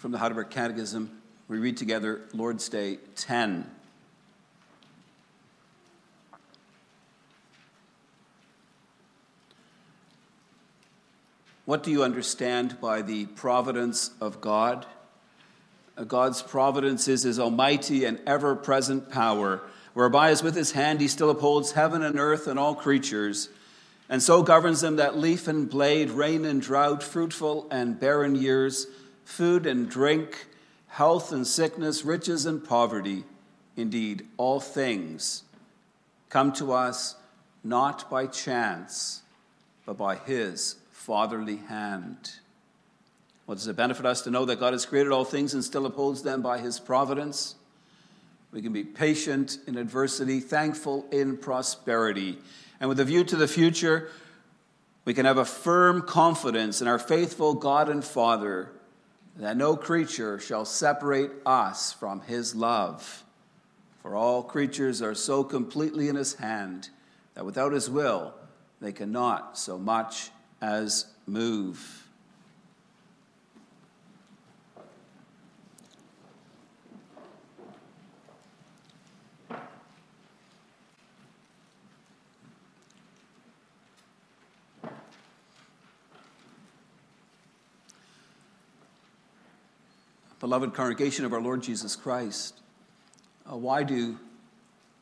from the Heidelberg Catechism. We read together Lord's Day 10. What do you understand by the providence of God? Uh, God's providence is his almighty and ever present power, whereby, as with his hand, he still upholds heaven and earth and all creatures, and so governs them that leaf and blade, rain and drought, fruitful and barren years, food and drink, health and sickness, riches and poverty, indeed, all things come to us not by chance, but by his fatherly hand. What does it benefit us to know that God has created all things and still upholds them by his providence? We can be patient in adversity, thankful in prosperity. And with a view to the future, we can have a firm confidence in our faithful God and Father that no creature shall separate us from his love. For all creatures are so completely in his hand that without his will they cannot so much as move. Beloved congregation of our Lord Jesus Christ, uh, why do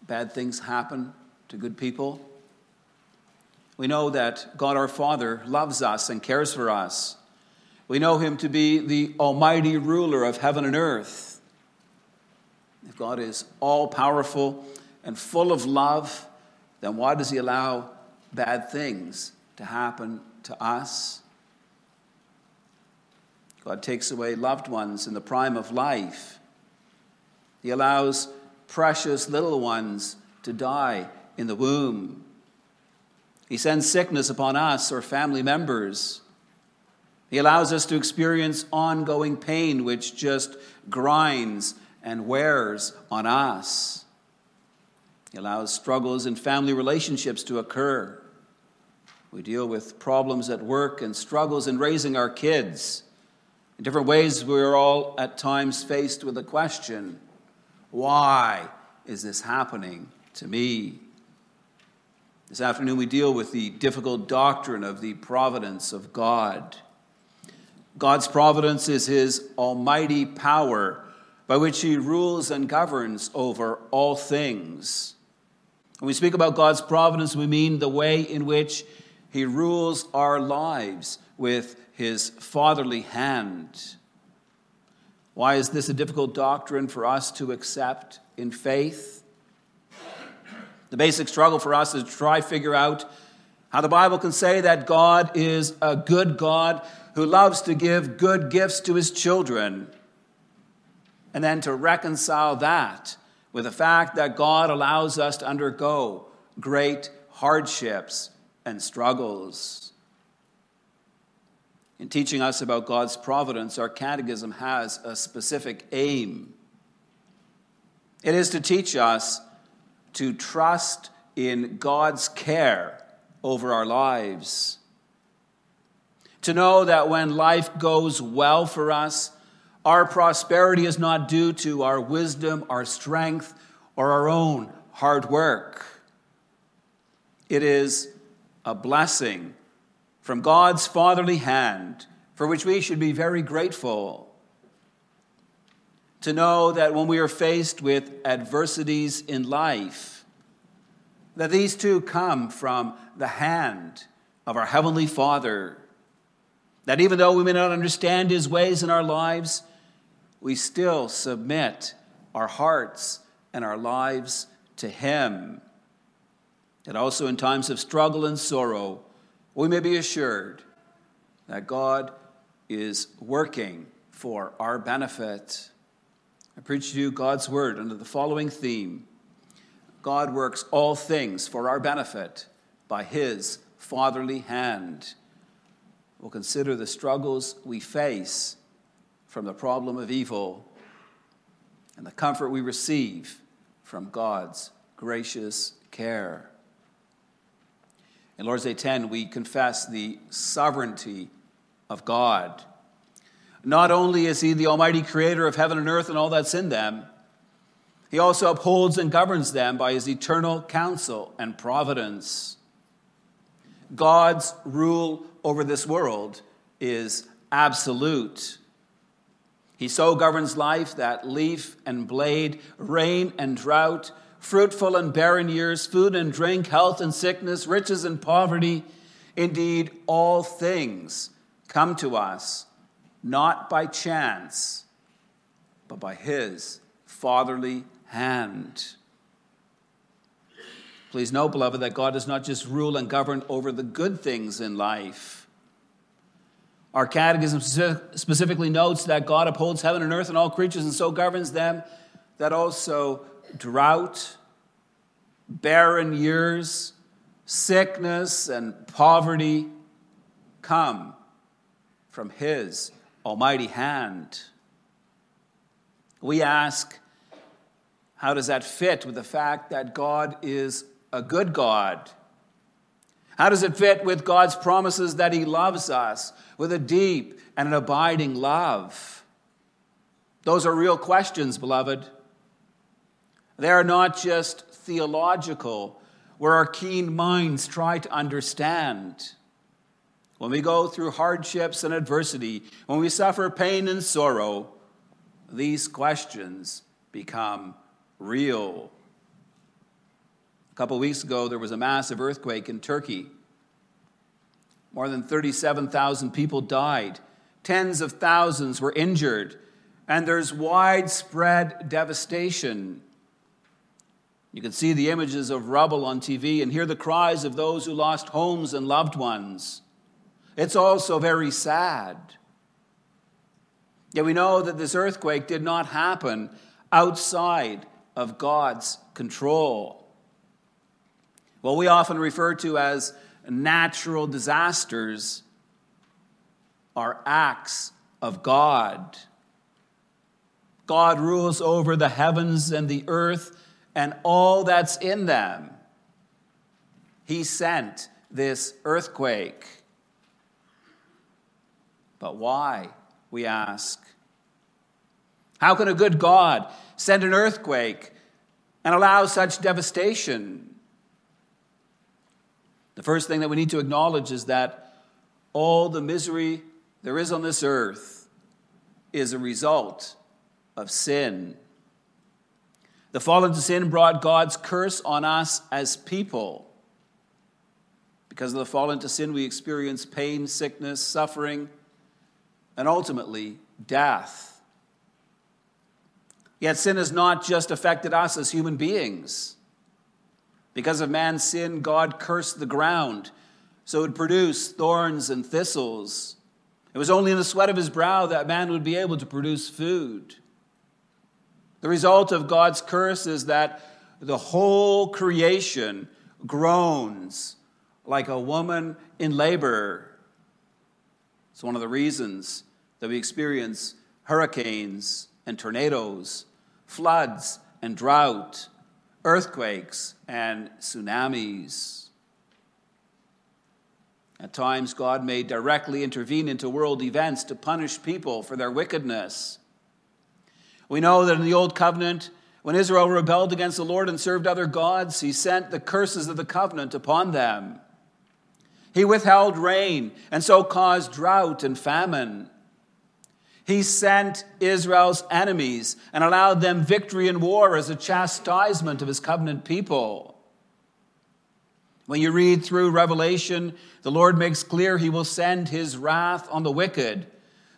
bad things happen to good people? We know that God our Father loves us and cares for us. We know Him to be the almighty ruler of heaven and earth. If God is all powerful and full of love, then why does He allow bad things to happen to us? God takes away loved ones in the prime of life. He allows precious little ones to die in the womb. He sends sickness upon us or family members. He allows us to experience ongoing pain, which just grinds and wears on us. He allows struggles in family relationships to occur. We deal with problems at work and struggles in raising our kids. In different ways, we're all at times faced with the question why is this happening to me? This afternoon, we deal with the difficult doctrine of the providence of God. God's providence is his almighty power by which he rules and governs over all things. When we speak about God's providence, we mean the way in which he rules our lives with his fatherly hand. Why is this a difficult doctrine for us to accept in faith? The basic struggle for us is to try figure out how the Bible can say that God is a good God who loves to give good gifts to his children, and then to reconcile that with the fact that God allows us to undergo great hardships and struggles. In teaching us about God's providence, our catechism has a specific aim. It is to teach us to trust in God's care over our lives. To know that when life goes well for us, our prosperity is not due to our wisdom, our strength, or our own hard work. It is a blessing from God's fatherly hand for which we should be very grateful to know that when we are faced with adversities in life, that these too come from the hand of our Heavenly Father. That even though we may not understand His ways in our lives, we still submit our hearts and our lives to Him. That also in times of struggle and sorrow, we may be assured that God is working for our benefit. I preach to you God's word under the following theme God works all things for our benefit by his fatherly hand. We'll consider the struggles we face from the problem of evil and the comfort we receive from God's gracious care. In Lord's Day 10, we confess the sovereignty of God Not only is he the almighty creator of heaven and earth and all that's in them, he also upholds and governs them by his eternal counsel and providence. God's rule over this world is absolute. He so governs life that leaf and blade, rain and drought, fruitful and barren years, food and drink, health and sickness, riches and poverty, indeed, all things come to us not by chance, but by His fatherly hand. Please know, beloved, that God does not just rule and govern over the good things in life. Our catechism specifically notes that God upholds heaven and earth and all creatures and so governs them, that also drought, barren years, sickness, and poverty come from His almighty hand. We ask, how does that fit with the fact that God is a good God? How does it fit with God's promises that He loves us with a deep and an abiding love? Those are real questions, beloved. They are not just theological, where our keen minds try to understand. When we go through hardships and adversity, when we suffer pain and sorrow, these questions become real. A couple weeks ago, there was a massive earthquake in Turkey. More than 37,000 people died, tens of thousands were injured, and there's widespread devastation. You can see the images of rubble on TV and hear the cries of those who lost homes and loved ones. It's also very sad. Yet we know that this earthquake did not happen outside of God's control. What we often refer to as natural disasters are acts of God. God rules over the heavens and the earth and all that's in them. He sent this earthquake. But why, we ask? How can a good God send an earthquake and allow such devastation? The first thing that we need to acknowledge is that all the misery there is on this earth is a result of sin. The fall into sin brought God's curse on us as people. Because of the fall into sin, we experience pain, sickness, suffering, and ultimately death. Yet sin has not just affected us as human beings. Because of man's sin, God cursed the ground so it would produce thorns and thistles. It was only in the sweat of his brow that man would be able to produce food. The result of God's curse is that the whole creation groans like a woman in labor. It's one of the reasons that we experience hurricanes and tornadoes, floods and drought, earthquakes and tsunamis. At times, God may directly intervene into world events to punish people for their wickedness. We know that in the Old Covenant, when Israel rebelled against the Lord and served other gods, he sent the curses of the covenant upon them. He withheld rain and so caused drought and famine. He sent Israel's enemies and allowed them victory in war as a chastisement of his covenant people. When you read through Revelation, the Lord makes clear he will send his wrath on the wicked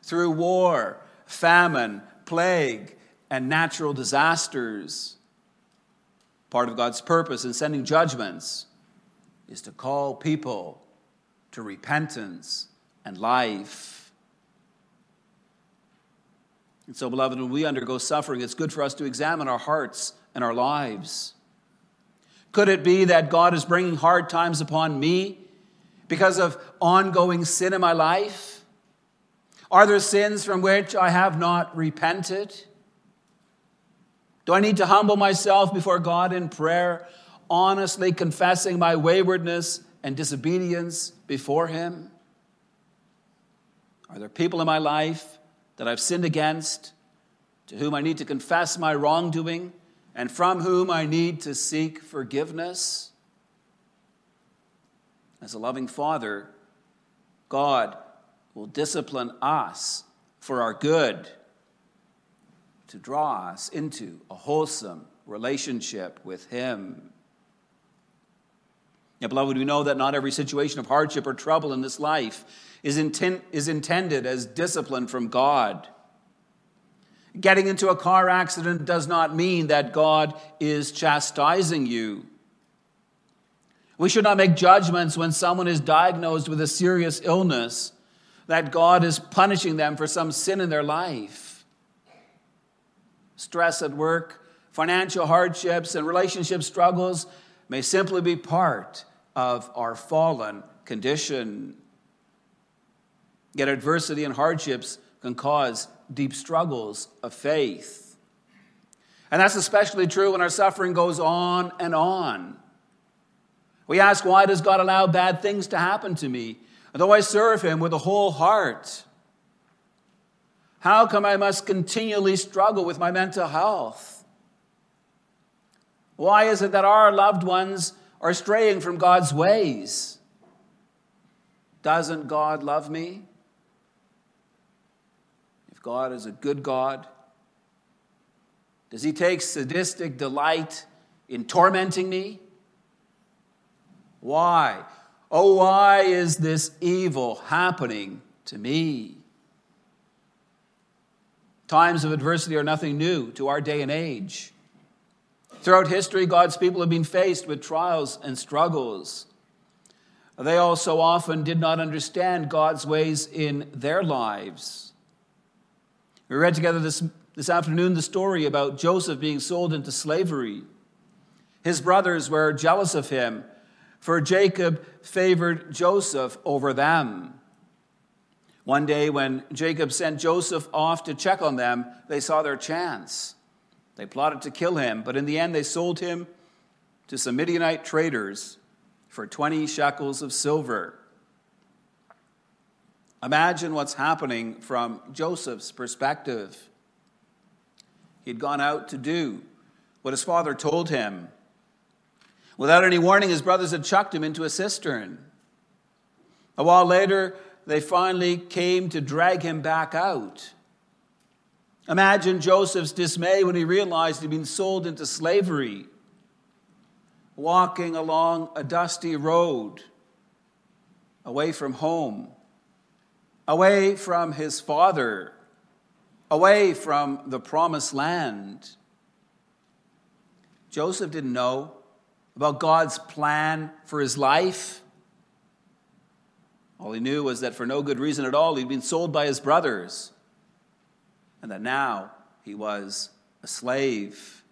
through war, famine, plague, and natural disasters. Part of God's purpose in sending judgments is to call people to repentance and life. And so, beloved, when we undergo suffering, it's good for us to examine our hearts and our lives. Could it be that God is bringing hard times upon me because of ongoing sin in my life? Are there sins from which I have not repented? Do I need to humble myself before God in prayer, honestly confessing my waywardness and disobedience before Him? Are there people in my life that I've sinned against, to whom I need to confess my wrongdoing, and from whom I need to seek forgiveness? As a loving Father, God will discipline us for our good to draw us into a wholesome relationship with Him. Beloved, we know that not every situation of hardship or trouble in this life is, intent, is intended as discipline from God. Getting into a car accident does not mean that God is chastising you. We should not make judgments when someone is diagnosed with a serious illness that God is punishing them for some sin in their life. Stress at work, financial hardships, and relationship struggles may simply be part of our fallen condition. Yet adversity and hardships can cause deep struggles of faith. And that's especially true when our suffering goes on and on. We ask, why does God allow bad things to happen to me? Though I serve Him with a whole heart. How come I must continually struggle with my mental health? Why is it that our loved ones are straying from God's ways? Doesn't God love me? If God is a good God, does He take sadistic delight in tormenting me? Why? Oh, why is this evil happening to me? Times of adversity are nothing new to our day and age. Throughout history, God's people have been faced with trials and struggles. They also often did not understand God's ways in their lives. We read together this, this afternoon the story about Joseph being sold into slavery. His brothers were jealous of him, for Jacob favored Joseph over them. One day, when Jacob sent Joseph off to check on them, they saw their chance. They plotted to kill him, but in the end, they sold him to some Midianite traders for 20 shekels of silver. Imagine what's happening from Joseph's perspective. He'd gone out to do what his father told him. Without any warning, his brothers had chucked him into a cistern. A while later, they finally came to drag him back out. Imagine Joseph's dismay when he realized he'd been sold into slavery, walking along a dusty road, away from home, away from his father, away from the promised land. Joseph didn't know about God's plan for his life. All he knew was that for no good reason at all, he'd been sold by his brothers and that now he was a slave.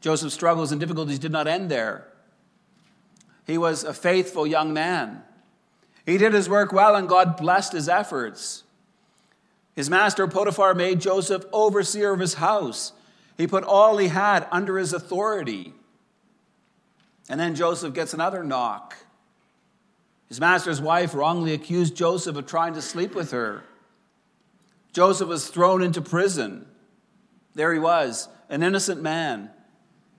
Joseph's struggles and difficulties did not end there. He was a faithful young man. He did his work well, and God blessed his efforts. His master Potiphar made Joseph overseer of his house. He put all he had under his authority. And then Joseph gets another knock. His master's wife wrongly accused Joseph of trying to sleep with her. Joseph was thrown into prison. There he was, an innocent man,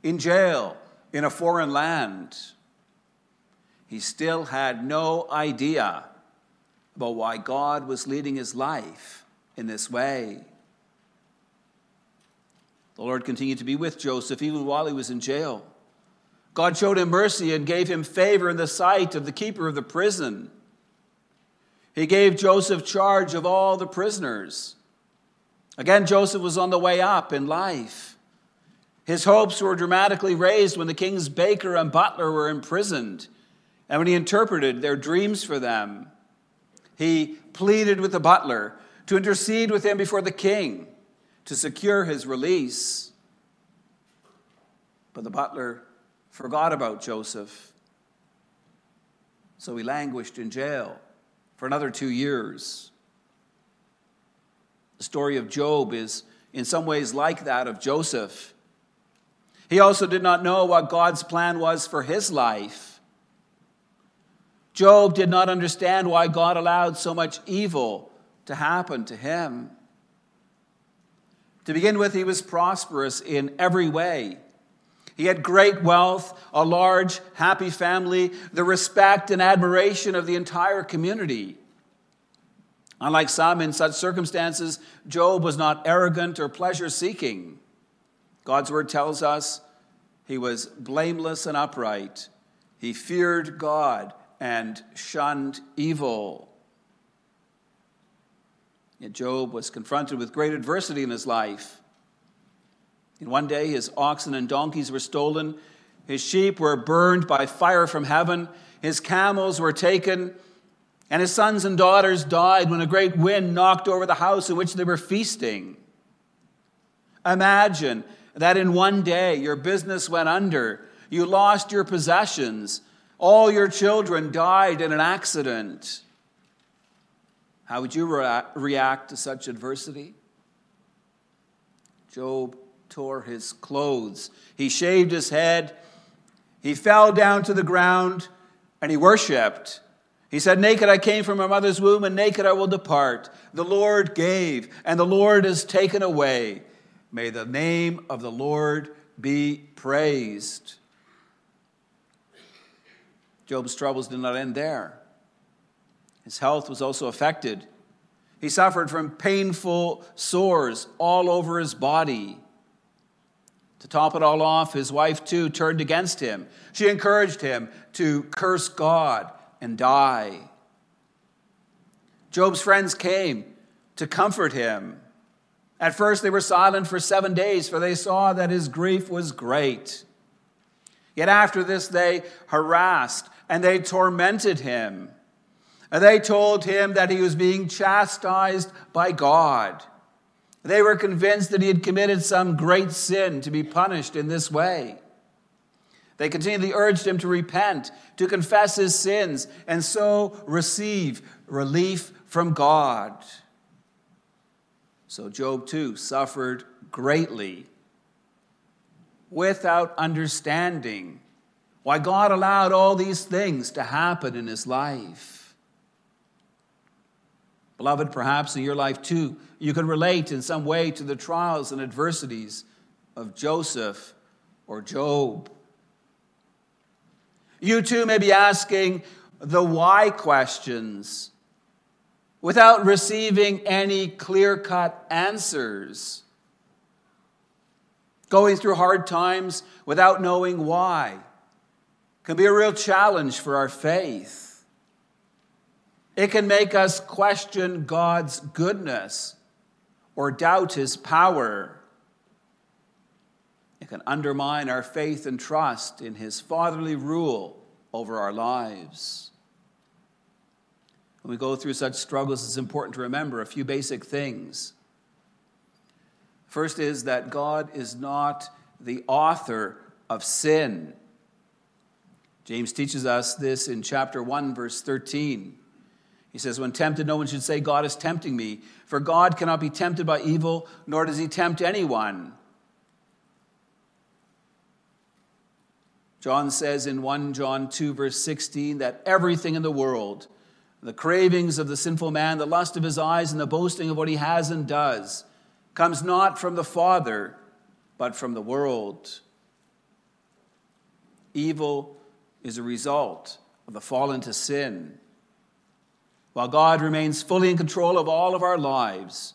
in jail in a foreign land. He still had no idea about why God was leading his life in this way. The Lord continued to be with Joseph even while he was in jail. God showed him mercy and gave him favor in the sight of the keeper of the prison. He gave Joseph charge of all the prisoners. Again, Joseph was on the way up in life. His hopes were dramatically raised when the king's baker and butler were imprisoned, and when he interpreted their dreams for them. He pleaded with the butler to intercede with him before the king to secure his release. But the butler forgot about Joseph, so he languished in jail for another two years. The story of Job is in some ways like that of Joseph. He also did not know what God's plan was for his life. Job did not understand why God allowed so much evil to happen to him. To begin with, he was prosperous in every way. He had great wealth, a large, happy family, the respect and admiration of the entire community. Unlike some in such circumstances, Job was not arrogant or pleasure seeking. God's word tells us he was blameless and upright. He feared God and shunned evil. Yet Job was confronted with great adversity in his life. In one day, his oxen and donkeys were stolen, his sheep were burned by fire from heaven, his camels were taken, and his sons and daughters died when a great wind knocked over the house in which they were feasting. Imagine that in one day your business went under, you lost your possessions, all your children died in an accident. How would you re- react to such adversity? Job tore his clothes, he shaved his head, he fell down to the ground, and he worshiped. He said, Naked I came from my mother's womb, and naked I will depart. The Lord gave, and the Lord has taken away. May the name of the Lord be praised. Job's troubles did not end there. His health was also affected. He suffered from painful sores all over his body. To top it all off, his wife too turned against him. She encouraged him to curse God and die. Job's friends came to comfort him. At first, they were silent for seven days, for they saw that his grief was great. Yet after this, they harassed and they tormented him. And they told him that he was being chastised by God. They were convinced that he had committed some great sin to be punished in this way. They continually urged him to repent, to confess his sins, and so receive relief from God. So Job too suffered greatly without understanding why God allowed all these things to happen in his life. Beloved, perhaps in your life too, you can relate in some way to the trials and adversities of Joseph or Job. You too may be asking the why questions without receiving any clear cut answers. Going through hard times without knowing why can be a real challenge for our faith. It can make us question God's goodness or doubt his power. It can undermine our faith and trust in his fatherly rule over our lives. When we go through such struggles, it's important to remember a few basic things. First is that God is not the author of sin. James teaches us this in chapter 1, verse 13. He says, When tempted, no one should say, God is tempting me, for God cannot be tempted by evil, nor does he tempt anyone. John says in 1 John 2, verse 16, that everything in the world, the cravings of the sinful man, the lust of his eyes, and the boasting of what he has and does, comes not from the Father, but from the world. Evil is a result of the fall into sin. While God remains fully in control of all of our lives,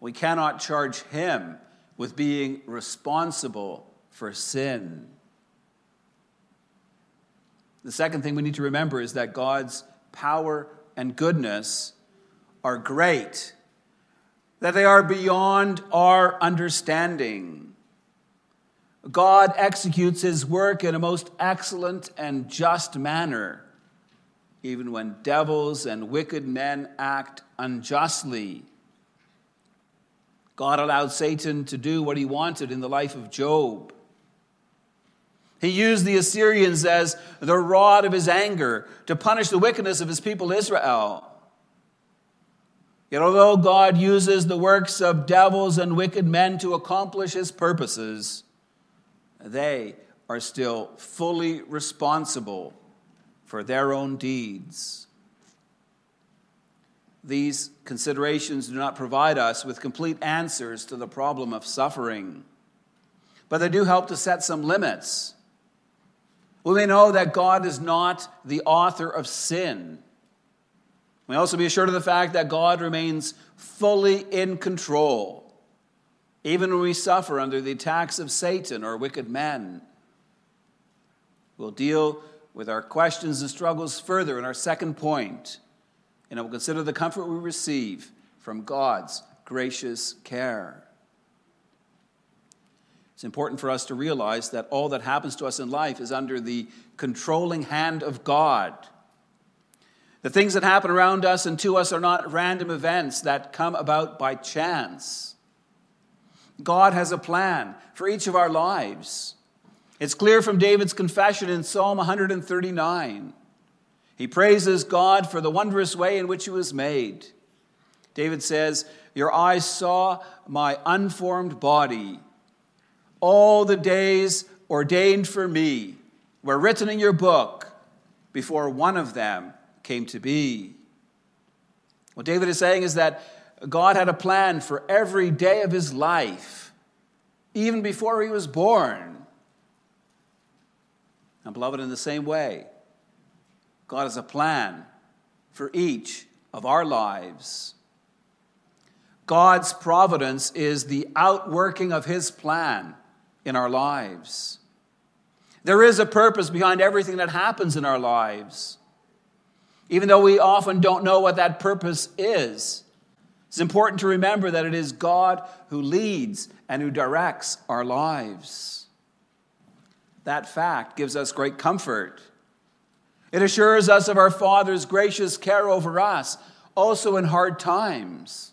we cannot charge him with being responsible for sin. The second thing we need to remember is that God's power and goodness are great, that they are beyond our understanding. God executes his work in a most excellent and just manner, even when devils and wicked men act unjustly. God allowed Satan to do what he wanted in the life of Job. He used the Assyrians as the rod of his anger to punish the wickedness of his people Israel. Yet, although God uses the works of devils and wicked men to accomplish his purposes, they are still fully responsible for their own deeds. these considerations do not provide us with complete answers to the problem of suffering, but they do help to set some limits. We may know that God is not the author of sin. We also be assured of the fact that God remains fully in control, even when we suffer under the attacks of Satan or wicked men. We'll deal with our questions and struggles further in our second point and I will consider the comfort we receive from God's gracious care. It's important for us to realize that all that happens to us in life is under the controlling hand of God. The things that happen around us and to us are not random events that come about by chance. God has a plan for each of our lives. It's clear from David's confession in Psalm 139. He praises God for the wondrous way in which he was made. David says, Your eyes saw my unformed body. All the days ordained for me were written in your book before one of them came to be. What David is saying is that God had a plan for every day of his life, even before he was born. And, beloved, in the same way, God has a plan for each of our lives. God's providence is the outworking of His plan in our lives. There is a purpose behind everything that happens in our lives. Even though we often don't know what that purpose is, it's important to remember that it is God who leads and who directs our lives. That fact gives us great comfort it assures us of our Father's gracious care over us, also in hard times.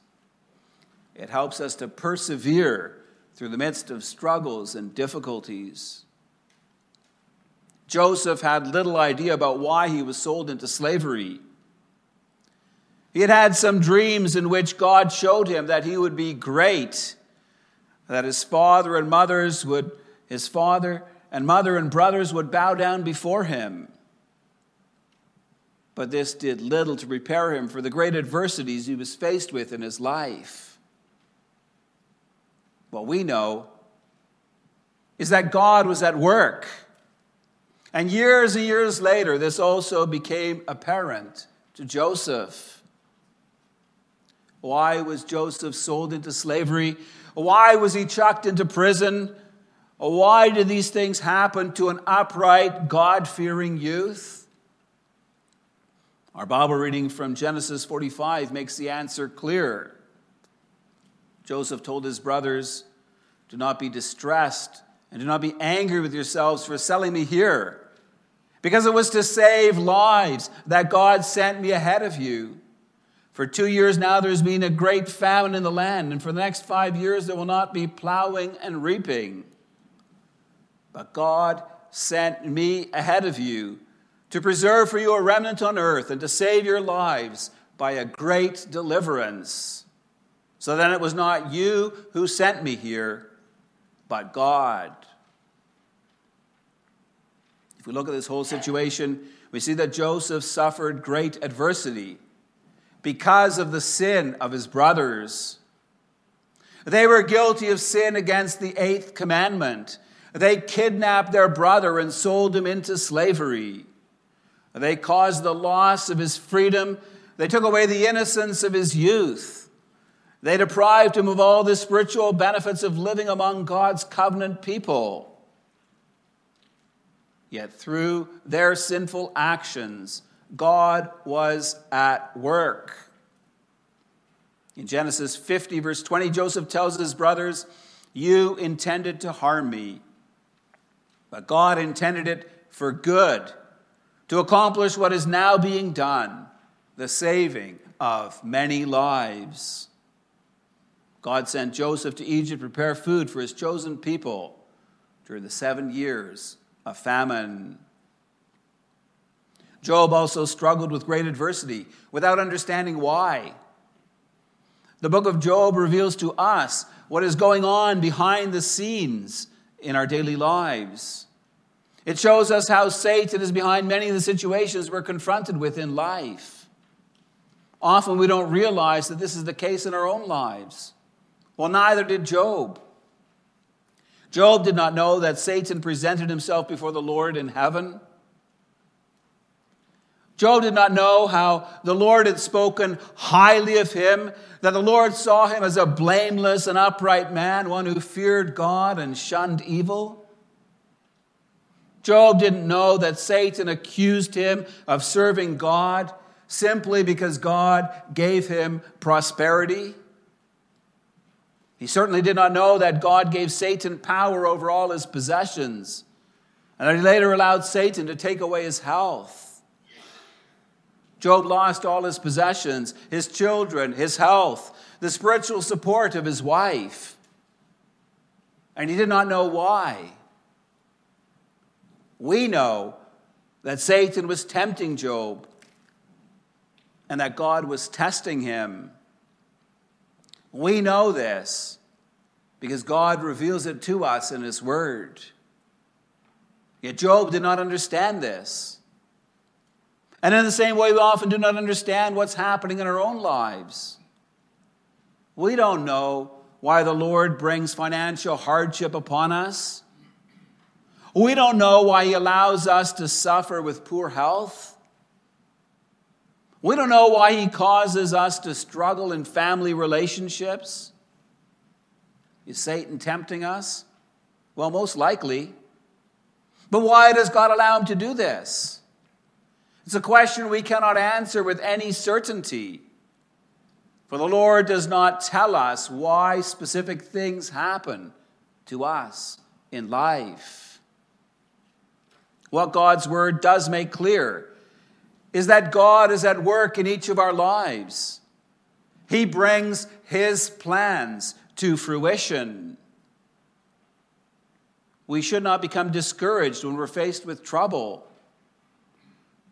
It helps us to persevere through the midst of struggles and difficulties. Joseph had little idea about why he was sold into slavery. He had had some dreams in which God showed him that he would be great, that his father and mothers would, his father and mother and brothers would bow down before him. But this did little to prepare him for the great adversities he was faced with in his life. What we know is that God was at work. And years and years later, this also became apparent to Joseph. Why was Joseph sold into slavery? Why was he chucked into prison? Why did these things happen to an upright, God fearing youth? Our Bible reading from Genesis 45 makes the answer clear. Joseph told his brothers, Do not be distressed and do not be angry with yourselves for selling me here, because it was to save lives that God sent me ahead of you. For two years now, there's been a great famine in the land, and for the next five years, there will not be plowing and reaping. But God sent me ahead of you to preserve for you a remnant on earth and to save your lives by a great deliverance. So then it was not you who sent me here, but God. If we look at this whole situation, we see that Joseph suffered great adversity because of the sin of his brothers. They were guilty of sin against the eighth commandment. They kidnapped their brother and sold him into slavery. They caused the loss of his freedom. They took away the innocence of his youth. They deprived him of all the spiritual benefits of living among God's covenant people. Yet through their sinful actions, God was at work. In Genesis 50, verse 20, Joseph tells his brothers, You intended to harm me, but God intended it for good to accomplish what is now being done the saving of many lives. God sent Joseph to Egypt to prepare food for his chosen people during the seven years of famine. Job also struggled with great adversity without understanding why. The book of Job reveals to us what is going on behind the scenes in our daily lives. It shows us how Satan is behind many of the situations we're confronted with in life. often we don't realize that this is the case in our own lives. Well, neither did Job. Job did not know that Satan presented himself before the Lord in heaven. Job did not know how the Lord had spoken highly of him, that the Lord saw him as a blameless and upright man, one who feared God and shunned evil. Job didn't know that Satan accused him of serving God simply because God gave him prosperity. He certainly did not know that God gave Satan power over all his possessions and that he later allowed Satan to take away his health. Job lost all his possessions, his children, his health, the spiritual support of his wife. And he did not know why. We know that Satan was tempting Job and that God was testing him. We know this because God reveals it to us in His Word. Yet Job did not understand this. And in the same way, we often do not understand what's happening in our own lives. We don't know why the Lord brings financial hardship upon us. We don't know why He allows us to suffer with poor health. We don't know why He causes us to struggle in family relationships. Is Satan tempting us? Well, most likely. But why does God allow him to do this? It's a question we cannot answer with any certainty. For the Lord does not tell us why specific things happen to us in life. What God's word does make clear is that God is at work in each of our lives. He brings His plans to fruition. We should not become discouraged when we're faced with trouble.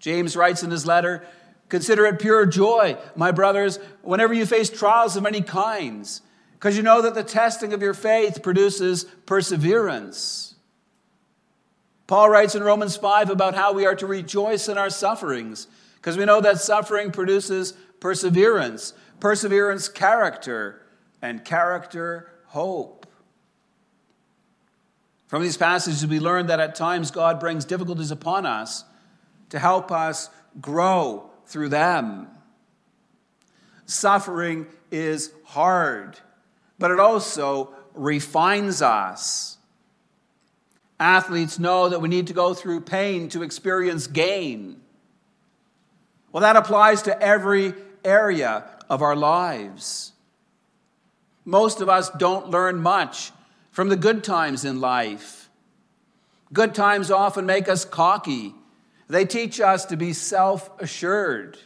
James writes in his letter Consider it pure joy, my brothers, whenever you face trials of many kinds, because you know that the testing of your faith produces perseverance. Paul writes in Romans 5 about how we are to rejoice in our sufferings because we know that suffering produces perseverance, perseverance, character, and character, hope. From these passages, we learn that at times God brings difficulties upon us to help us grow through them. Suffering is hard, but it also refines us. Athletes know that we need to go through pain to experience gain. Well, that applies to every area of our lives. Most of us don't learn much from the good times in life. Good times often make us cocky, they teach us to be self assured.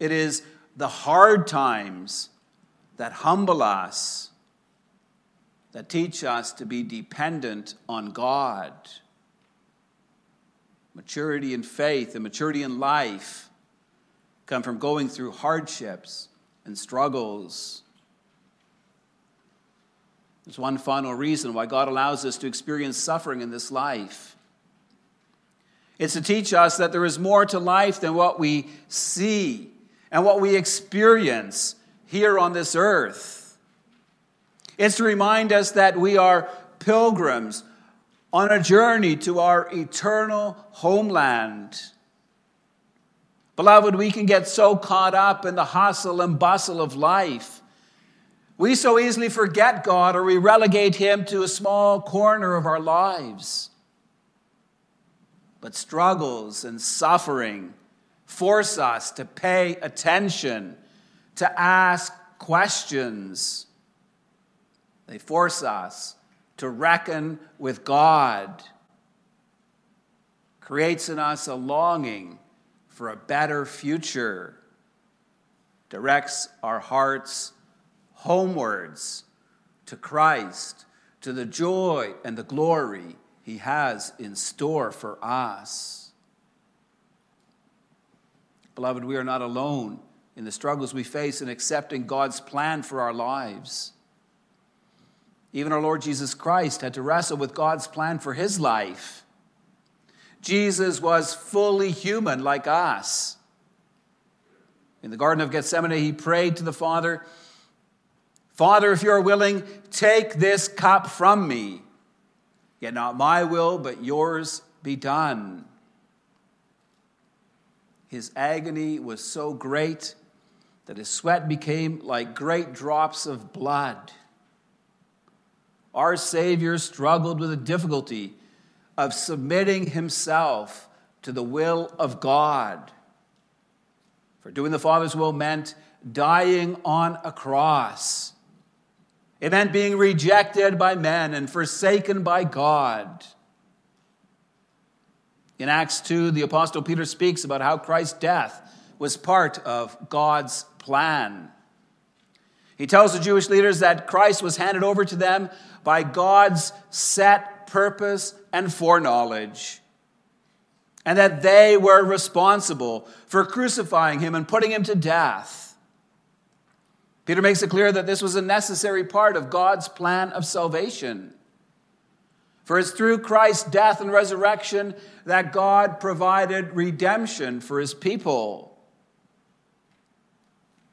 It is the hard times that humble us, that teach us to be dependent on God maturity in faith and maturity in life come from going through hardships and struggles. There's one final reason why God allows us to experience suffering in this life. It's to teach us that there is more to life than what we see and what we experience here on this earth. It's to remind us that we are pilgrims on a journey to our eternal homeland. Beloved, we can get so caught up in the hustle and bustle of life. We so easily forget God or we relegate Him to a small corner of our lives. But struggles and suffering force us to pay attention, to ask questions. They force us to reckon with God creates in us a longing for a better future, directs our hearts homewards to Christ, to the joy and the glory he has in store for us. Beloved, we are not alone in the struggles we face in accepting God's plan for our lives. Even our Lord Jesus Christ had to wrestle with God's plan for his life. Jesus was fully human like us. In the Garden of Gethsemane, he prayed to the Father, Father, if you are willing, take this cup from me. Yet not my will, but yours be done. His agony was so great that his sweat became like great drops of blood. Our Savior struggled with the difficulty of submitting himself to the will of God. For doing the Father's will meant dying on a cross. It meant being rejected by men and forsaken by God. In Acts 2, the Apostle Peter speaks about how Christ's death was part of God's plan. He tells the Jewish leaders that Christ was handed over to them by God's set purpose and foreknowledge, and that they were responsible for crucifying him and putting him to death. Peter makes it clear that this was a necessary part of God's plan of salvation. For it's through Christ's death and resurrection that God provided redemption for his people.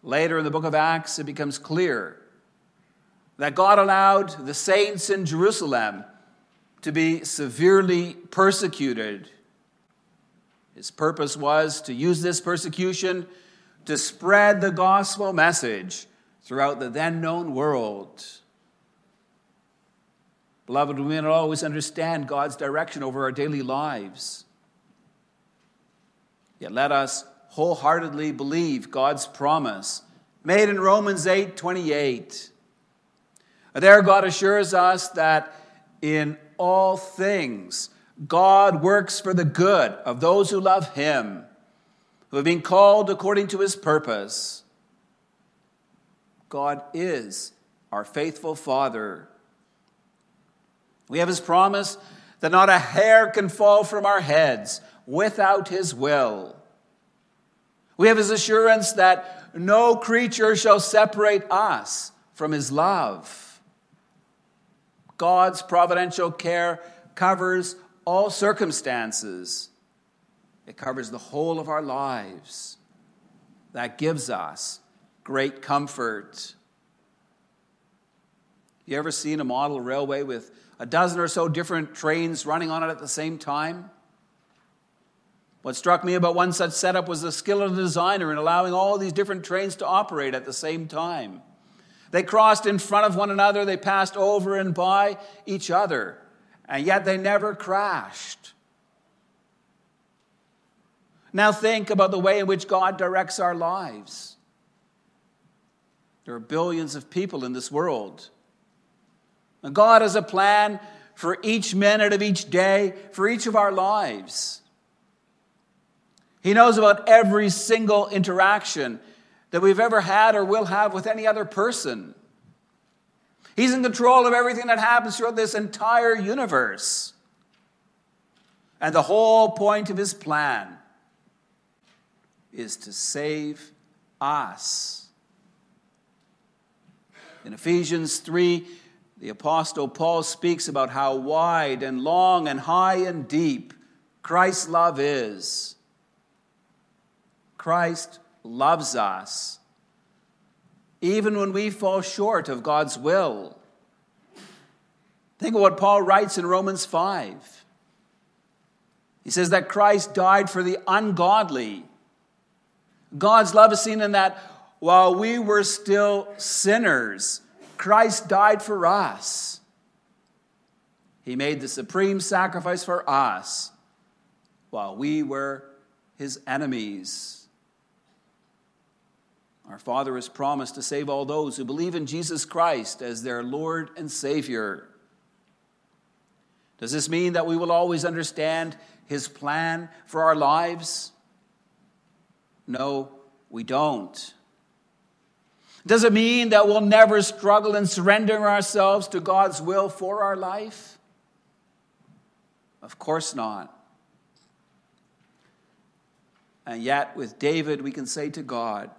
Later in the book of Acts, it becomes clear that God allowed the saints in Jerusalem to be severely persecuted. His purpose was to use this persecution to spread the gospel message throughout the then known world. Beloved, we may not always understand God's direction over our daily lives. Yet let us wholeheartedly believe God's promise made in Romans 8 28. There, God assures us that in all things, God works for the good of those who love Him, who have been called according to His purpose. God is our faithful Father we have his promise that not a hair can fall from our heads without his will. We have his assurance that no creature shall separate us from his love. God's providential care covers all circumstances, it covers the whole of our lives. That gives us great comfort. You ever seen a model railway with a dozen or so different trains running on it at the same time. What struck me about one such setup was the skill of the designer in allowing all these different trains to operate at the same time. They crossed in front of one another, they passed over and by each other, and yet they never crashed. Now think about the way in which God directs our lives. There are billions of people in this world. And God has a plan for each minute of each day, for each of our lives. He knows about every single interaction that we've ever had or will have with any other person. He's in control of everything that happens throughout this entire universe. And the whole point of his plan is to save us. In Ephesians 3, the Apostle Paul speaks about how wide and long and high and deep Christ's love is. Christ loves us, even when we fall short of God's will. Think of what Paul writes in Romans 5. He says that Christ died for the ungodly. God's love is seen in that while we were still sinners, Christ died for us. He made the supreme sacrifice for us while we were his enemies. Our Father has promised to save all those who believe in Jesus Christ as their Lord and Savior. Does this mean that we will always understand his plan for our lives? No, we don't. Does it mean that we'll never struggle in surrendering ourselves to God's will for our life? Of course not. And yet, with David, we can say to God,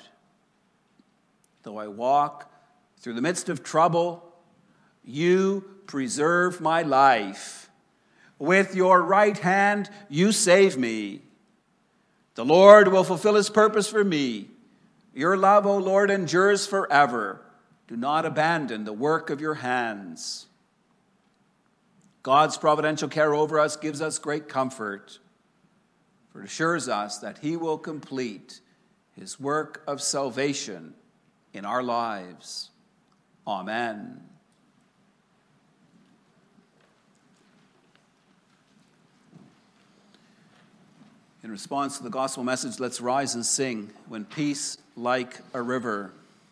Though I walk through the midst of trouble, you preserve my life. With your right hand, you save me. The Lord will fulfill his purpose for me. Your love, O Lord, endures forever. Do not abandon the work of your hands. God's providential care over us gives us great comfort, for it assures us that He will complete His work of salvation in our lives. Amen. In response to the gospel message, let's rise and sing when peace like a river.